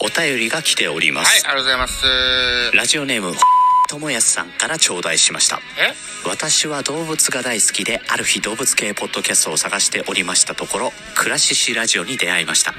お便りが来ておりまはい、す、ありがとうございます。ラジオネームともやすさんから頂戴しました。え？私は動物が大好きである日動物系ポッドキャストを探しておりましたところクラシシラジオに出会いました。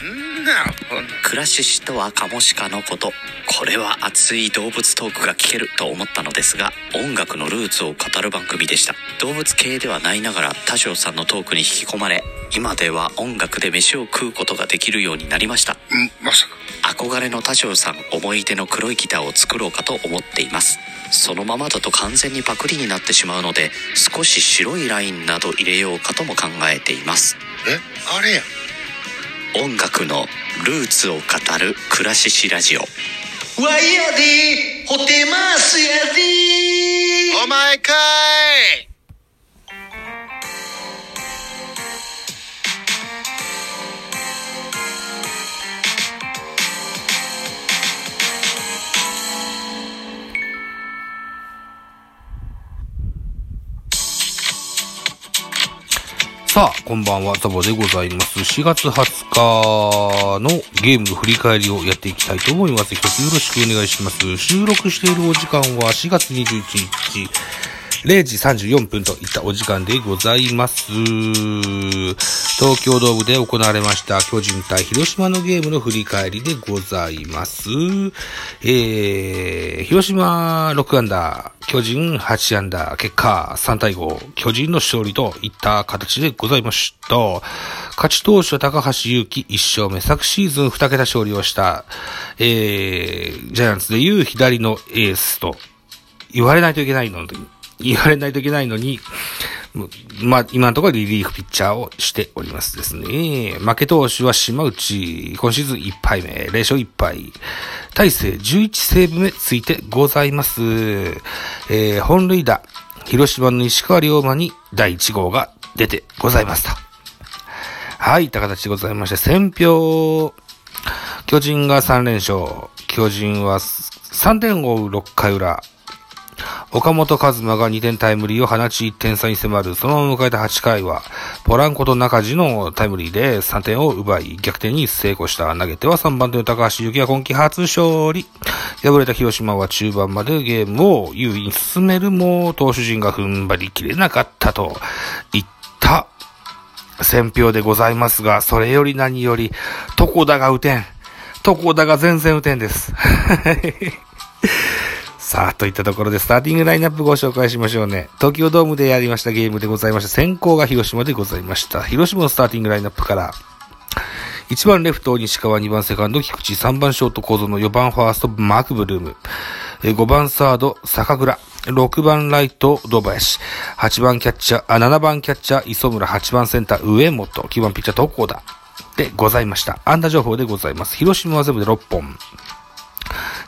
クラシシとはカモシカのこと。これは熱い動物トークが聞けると思ったのですが音楽のルーツを語る番組でした。動物系ではないながら多少さんのトークに引き込まれ今では音楽で飯を食うことができるようになりました。んまさか。憧れの多少さん思い出の黒いギターを作ろうかと思っていますそのままだと完全にパクリになってしまうので少し白いラインなど入れようかとも考えています。えあれや。音楽のルーツを語るクラシシラジオ。わいやでほてますやで。お前かいさあ、こんばんは、ザボでございます。4月20日のゲームの振り返りをやっていきたいと思います。一つよろしくお願いします。収録しているお時間は4月21日、0時34分といったお時間でございます。東京ドームで行われました巨人対広島のゲームの振り返りでございます。えー、広島6アンダー、巨人8アンダー、結果3対5、巨人の勝利といった形でございました。勝ち投手は高橋祐希1勝目、昨シーズン2桁勝利をした、えー、ジャイアンツでいう左のエースと言われないといけないの、言われないといけないのに、まあ、今のところリリーフピッチャーをしておりますですね。負け投手は島内、今シーズン1敗目、0勝1敗。大勢11セーブ目ついてございます。えー、本塁打、広島の石川龍馬に第1号が出てございました。はい、いった形でございまして、選票、巨人が3連勝。巨人は3点を追う6回裏。岡本和真が2点タイムリーを放ち1点差に迫る。そのまま迎えた8回は、ポランコと中地のタイムリーで3点を奪い、逆転に成功した。投げては3番手の高橋幸が今季初勝利。敗れた広島は中盤までゲームを優位に進めるも、投手陣が踏ん張りきれなかったといった選票でございますが、それより何より、床田が打てん。床田が全然打てんです。さあ、といったところでスターティングラインナップご紹介しましょうね。東京ドームでやりましたゲームでございました。先行が広島でございました。広島のスターティングラインナップから、1番レフト西川、2番セカンド菊池、3番ショート小園、4番ファーストマークブルーム、5番サード坂倉、6番ライト堂林、8番キャッチャー、7番キャッチャー磯村、8番センター上本、9番ピッチャー東高田でございました。安打情報でございます。広島は全部で6本。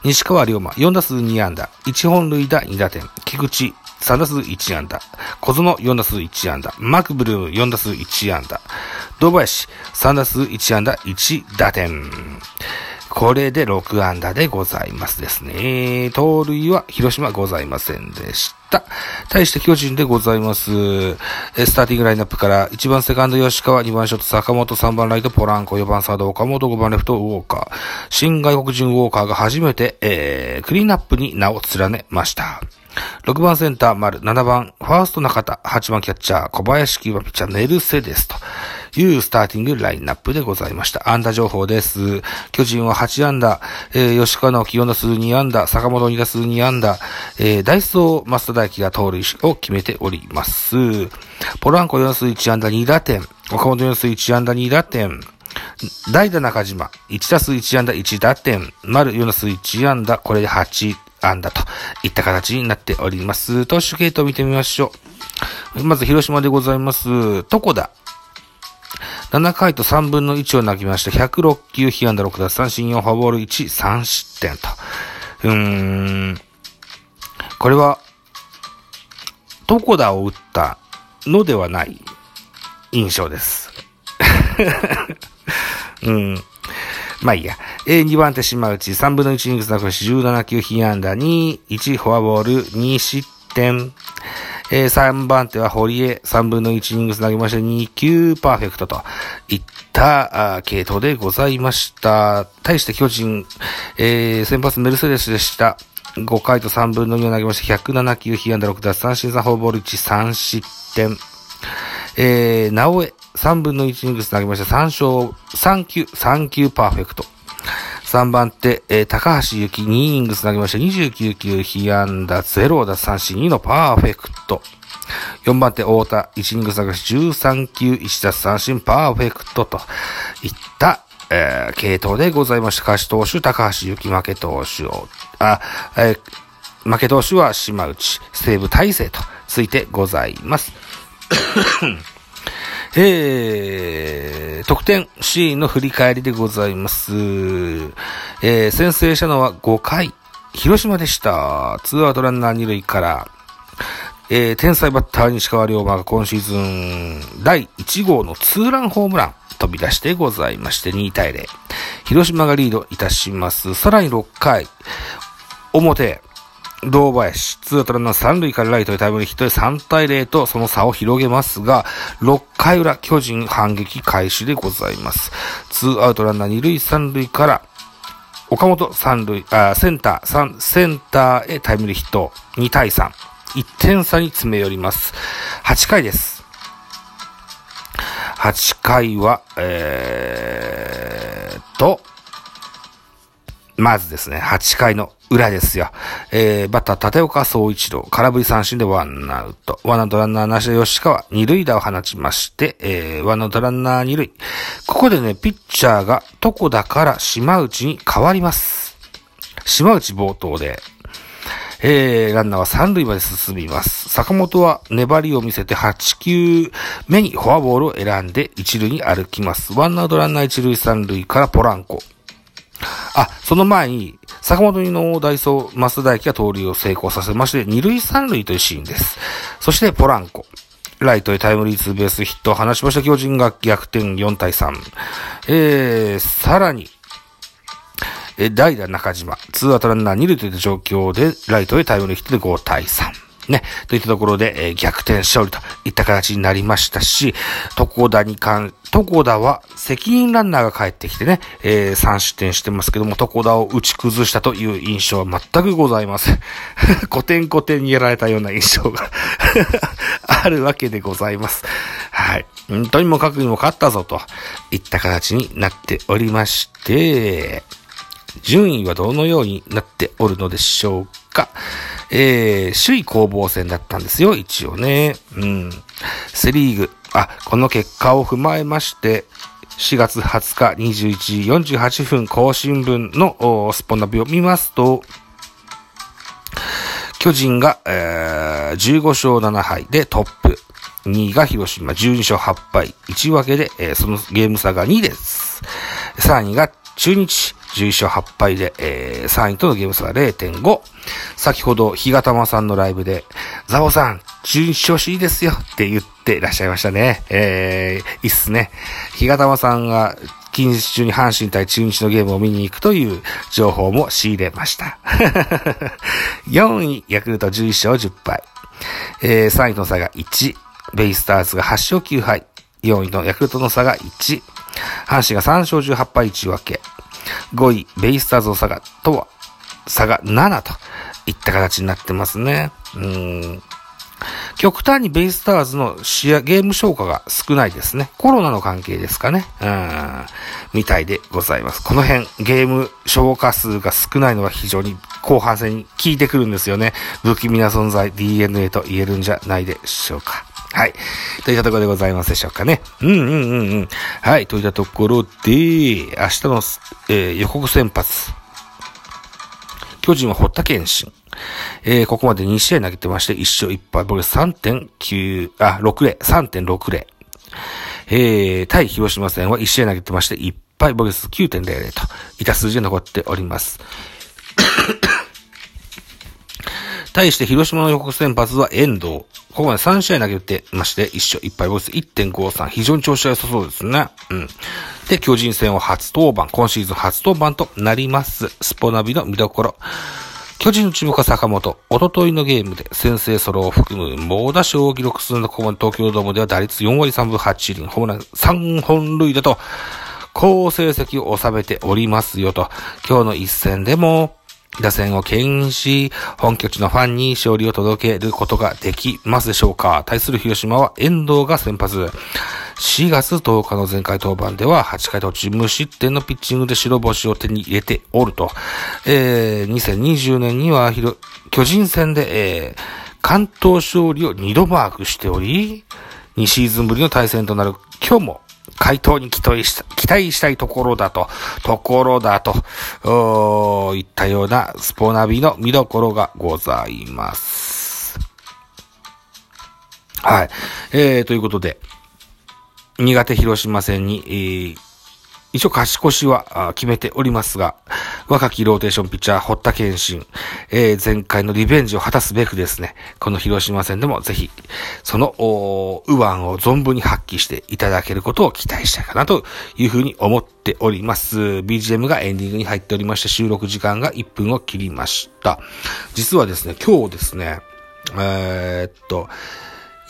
西川龍馬、4打数2安打、1本塁打2打点、菊池、3打数1安打、小園4打数1安打、マクブルーム4打数1安打、堂林3打数1安打1打点。これで6安打でございますですね。盗塁は広島ございませんでした。対して巨人でございます。えスターティングラインナップから1番セカンド吉川、2番ショート坂本、3番ライトポランコ、4番サード岡本、5番レフトウォーカー。新外国人ウォーカーが初めて、えー、クリーンアップに名を連ねました。6番センター丸、7番ファースト中田、8番キャッチャー小林、9番ピッチャーネルセですというスターティングラインナップでございました。安打情報です。巨人は8安打、えー、吉川直樹4打数2安打、坂本2打数2安打、えー、ダイソー増田大輝が盗塁を決めております。ポランコ4打数1安打2打点、岡本4打数1安打2打点、代打中島、1打数1安打1打点、丸4打数1安打、これで8安打といった形になっております。投手系統を見てみましょう。まず広島でございます。床田。7回と3分の1を投げました。106球、被安打6奪三振4フォアボール1、3失点と。うーん。これは、床田を打ったのではない印象です。うん。まあいいや。え、2番手島内、3分の1イニングスなくし、17球被安打2、1フォアボール、2失点。えー、3番手は堀江、3分の1イニングス投げまして2球パーフェクトといったあ系統でございました。対して巨人、えー、先発メルセデスでした。5回と3分の2を投げまして107球、被安打6奪三振3フォアボール1、3失点。えー、直江、3分の1イニングス投げまして3勝、3球、3球パーフェクト。3番手、えー高橋幸2イニングス投げまして29球、被安打0奪三振2のパーフェクト。4番手、太田、1イニングス投げまして13球、1奪三振パーフェクトといった、えー系統でございました。勝ち投手、高橋幸負け投手を、あ、えー負け投手は島内、西武大勢とついてございます。えー、得点シーンの振り返りでございます。えー、先制したのは5回、広島でした。ツーアウトランナー2塁から、えー、天才バッター西川龍馬が今シーズン第1号のツーランホームラン飛び出してございまして2対0。広島がリードいたします。さらに6回、表、堂林、ツーアウトランナー三塁からライトへタイムリーヒットで3対0とその差を広げますが、6回裏、巨人反撃開始でございます。ツーアウトランナー二塁三塁から、岡本三塁、あ、センター、三、センターへタイムリーヒット、2対3。1点差に詰め寄ります。8回です。8回は、えーと、まずですね、8回の裏ですよ。えー、バッター、立岡総一郎、空振り三振でワンアウト。ワンアウトランナーなしで吉川、二塁打を放ちまして、えー、ワンアウトランナー二塁。ここでね、ピッチャーが床田から島内に変わります。島内冒頭で、えー、ランナーは三塁まで進みます。坂本は粘りを見せて8球目にフォアボールを選んで一塁に歩きます。ワンアウトランナー一塁三塁からポランコ。あ、その前に、坂本のダイソー、増田駅が盗塁を成功させまして、二塁三塁というシーンです。そして、ポランコ。ライトへタイムリーツーベースヒットを放ちました巨人が逆転4対3。えー、さらに、え代打中島、ツーアウトランナー二塁といった状況で、ライトへタイムリーヒットで5対3。ね、といったところで、えー逆転勝利といった形になりましたし、床田に関、床田は責任ランナーが帰ってきてね、えー3失点してますけども、床田を打ち崩したという印象は全くございません。古典古典にやられたような印象が あるわけでございます。はい。うんとにもかくにも勝ったぞといった形になっておりまして、順位はどのようになっておるのでしょうか。えー、首位攻防戦だったんですよ、一応ね。うん。セリーグ。あ、この結果を踏まえまして、4月20日21時48分更新分のスポナビを見ますと、巨人が、えー、15勝7敗でトップ。2位が広島12勝8敗。1分けで、えーそのゲーム差が2です。3位が中日11勝8敗で、えー3位とのゲーム差が0.5。先ほど、日賀玉さんのライブで、ザボさん、中日調子いいですよって言ってらっしゃいましたね。えー、いいっすね。日賀玉さんが、近日中に阪神対中日のゲームを見に行くという情報も仕入れました。4位、ヤクルト11勝10敗。えー3位の差が1。ベイスターズが8勝9敗。4位のヤクルトの差が1。阪神が3勝18敗1分け。5位、ベイスターズの差が、とは、差が7といった形になってますね。うん。極端にベイスターズの試合、ゲーム消化が少ないですね。コロナの関係ですかね。うん。みたいでございます。この辺、ゲーム消化数が少ないのは非常に後半戦に効いてくるんですよね。不気味な存在、DNA と言えるんじゃないでしょうか。はい。といったところでございますでしょうかね。うんうんうんうん。はい。といったところで、明日の、えー予告先発。巨人は堀田健信。えー、ここまで2試合投げてまして、1勝1敗、僕3.9、あ、60、3.60。えー、対広島戦は1試合投げてまして、1敗、ボルス9.00と、いた数字が残っております。対して広島の予告先発は遠藤。ここまで3試合投げてまして、1勝1敗、ボルス1.53。非常に調子が良さそうですね。うん。で、巨人戦は初登板、今シーズン初登板となります。スポナビの見どころ。巨人の注目は坂本。おとといのゲームで先制ソロを含む猛打賞を記録するのここまで東京ドームでは打率4割3分8厘、ホームラン3本塁打と、好成績を収めておりますよと。今日の一戦でも、打線を牽引し、本拠地のファンに勝利を届けることができますでしょうか対する広島は遠藤が先発。4月10日の前回登板では8回途中無失点のピッチングで白星を手に入れておると。えー、2020年には巨人戦で、えー、関東勝利を2度マークしており、2シーズンぶりの対戦となる今日も回答に期待した期待したいところだと、ところだと、いったようなスポナビの見どころがございます。はい。えー、ということで、苦手広島戦に、えー、一応勝ち越しは決めておりますが、若きローテーションピッチャー、堀田健信、えー、前回のリベンジを果たすべくですね、この広島戦でもぜひ、その、右腕を存分に発揮していただけることを期待したいかなというふうに思っております。BGM がエンディングに入っておりまして、収録時間が1分を切りました。実はですね、今日ですね、えー、っと、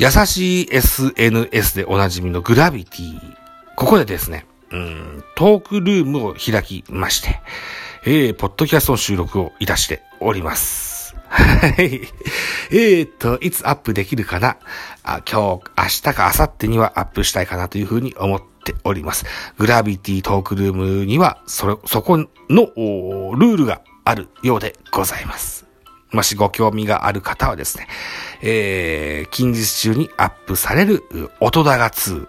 優しい SNS でおなじみのグラビティ。ここでですね、うん、トークルームを開きまして、えー、ポッドキャストの収録をいたしております。はい。えーと、いつアップできるかな？あ今日、明日か明後日にはアップしたいかなというふうに思っております。グラビティトークルームには、そ、そこの、ルールがあるようでございます。もしご興味がある方はですね、えー、近日中にアップされる音だが2、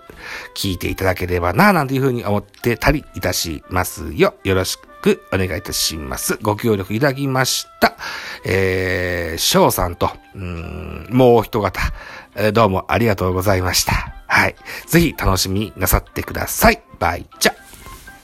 聞いていただければな、なんていうふうに思ってたりいたしますよ。よろしくお願いいたします。ご協力いただきました。えー、翔さんと、うん、もう一方、えー、どうもありがとうございました。はい。ぜひ楽しみなさってください。バイチャ。